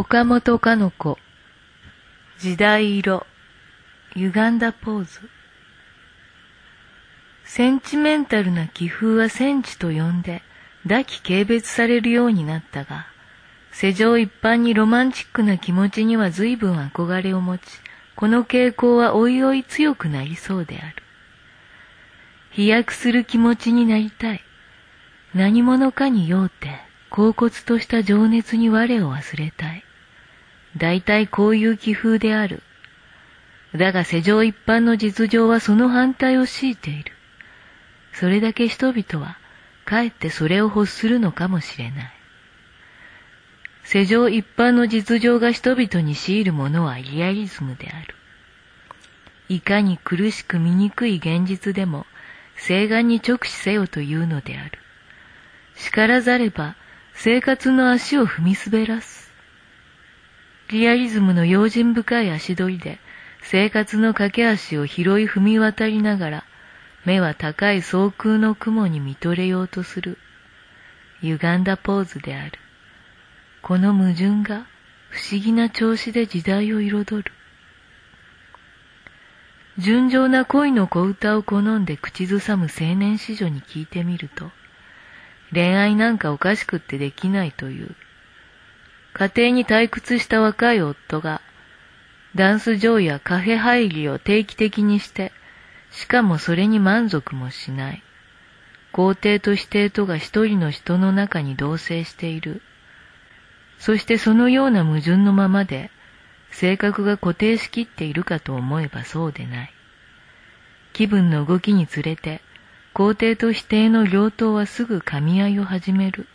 岡本かの子時代色歪んだポーズセンチメンタルな気風は戦地と呼んで抱き軽蔑されるようになったが、世上一般にロマンチックな気持ちには随分憧れを持ち、この傾向はおいおい強くなりそうである。飛躍する気持ちになりたい。何者かに酔うて、恍惚とした情熱に我を忘れたい。大体こういう気風である。だが世上一般の実情はその反対を強いている。それだけ人々は、かえってそれを欲するのかもしれない。世上一般の実情が人々に強いるものはリアリズムである。いかに苦しく醜い現実でも、西岸に直視せよというのである。叱らざれば、生活の足を踏み滑らす。リアリズムの用心深い足取りで、生活の駆け足を広い踏み渡りながら、目は高い総空の雲に見とれようとする。歪んだポーズである。この矛盾が不思議な調子で時代を彩る。純情な恋の小歌を好んで口ずさむ青年子女に聞いてみると、恋愛なんかおかしくってできないという。家庭に退屈した若い夫が、ダンス場やカフェ入りを定期的にして、しかもそれに満足もしない。皇帝と否定とが一人の人の中に同棲している。そしてそのような矛盾のままで、性格が固定しきっているかと思えばそうでない。気分の動きにつれて、肯定と否定の両党はすぐ噛み合いを始める。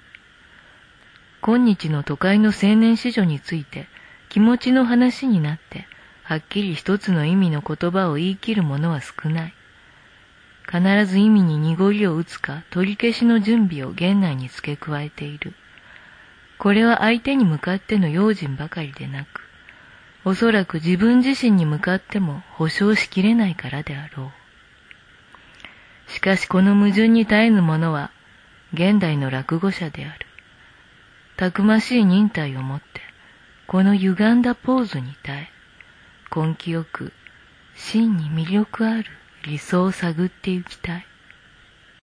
今日の都会の青年子女について気持ちの話になって、はっきり一つの意味の言葉を言い切る者は少ない。必ず意味に濁りを打つか取り消しの準備を現内に付け加えている。これは相手に向かっての用心ばかりでなく、おそらく自分自身に向かっても保証しきれないからであろう。しかしこの矛盾に絶えぬ者は、現代の落語者である。たくましい忍耐を持って、この歪んだポーズに耐え、根気よく、真に魅力ある理想を探ってゆきたい。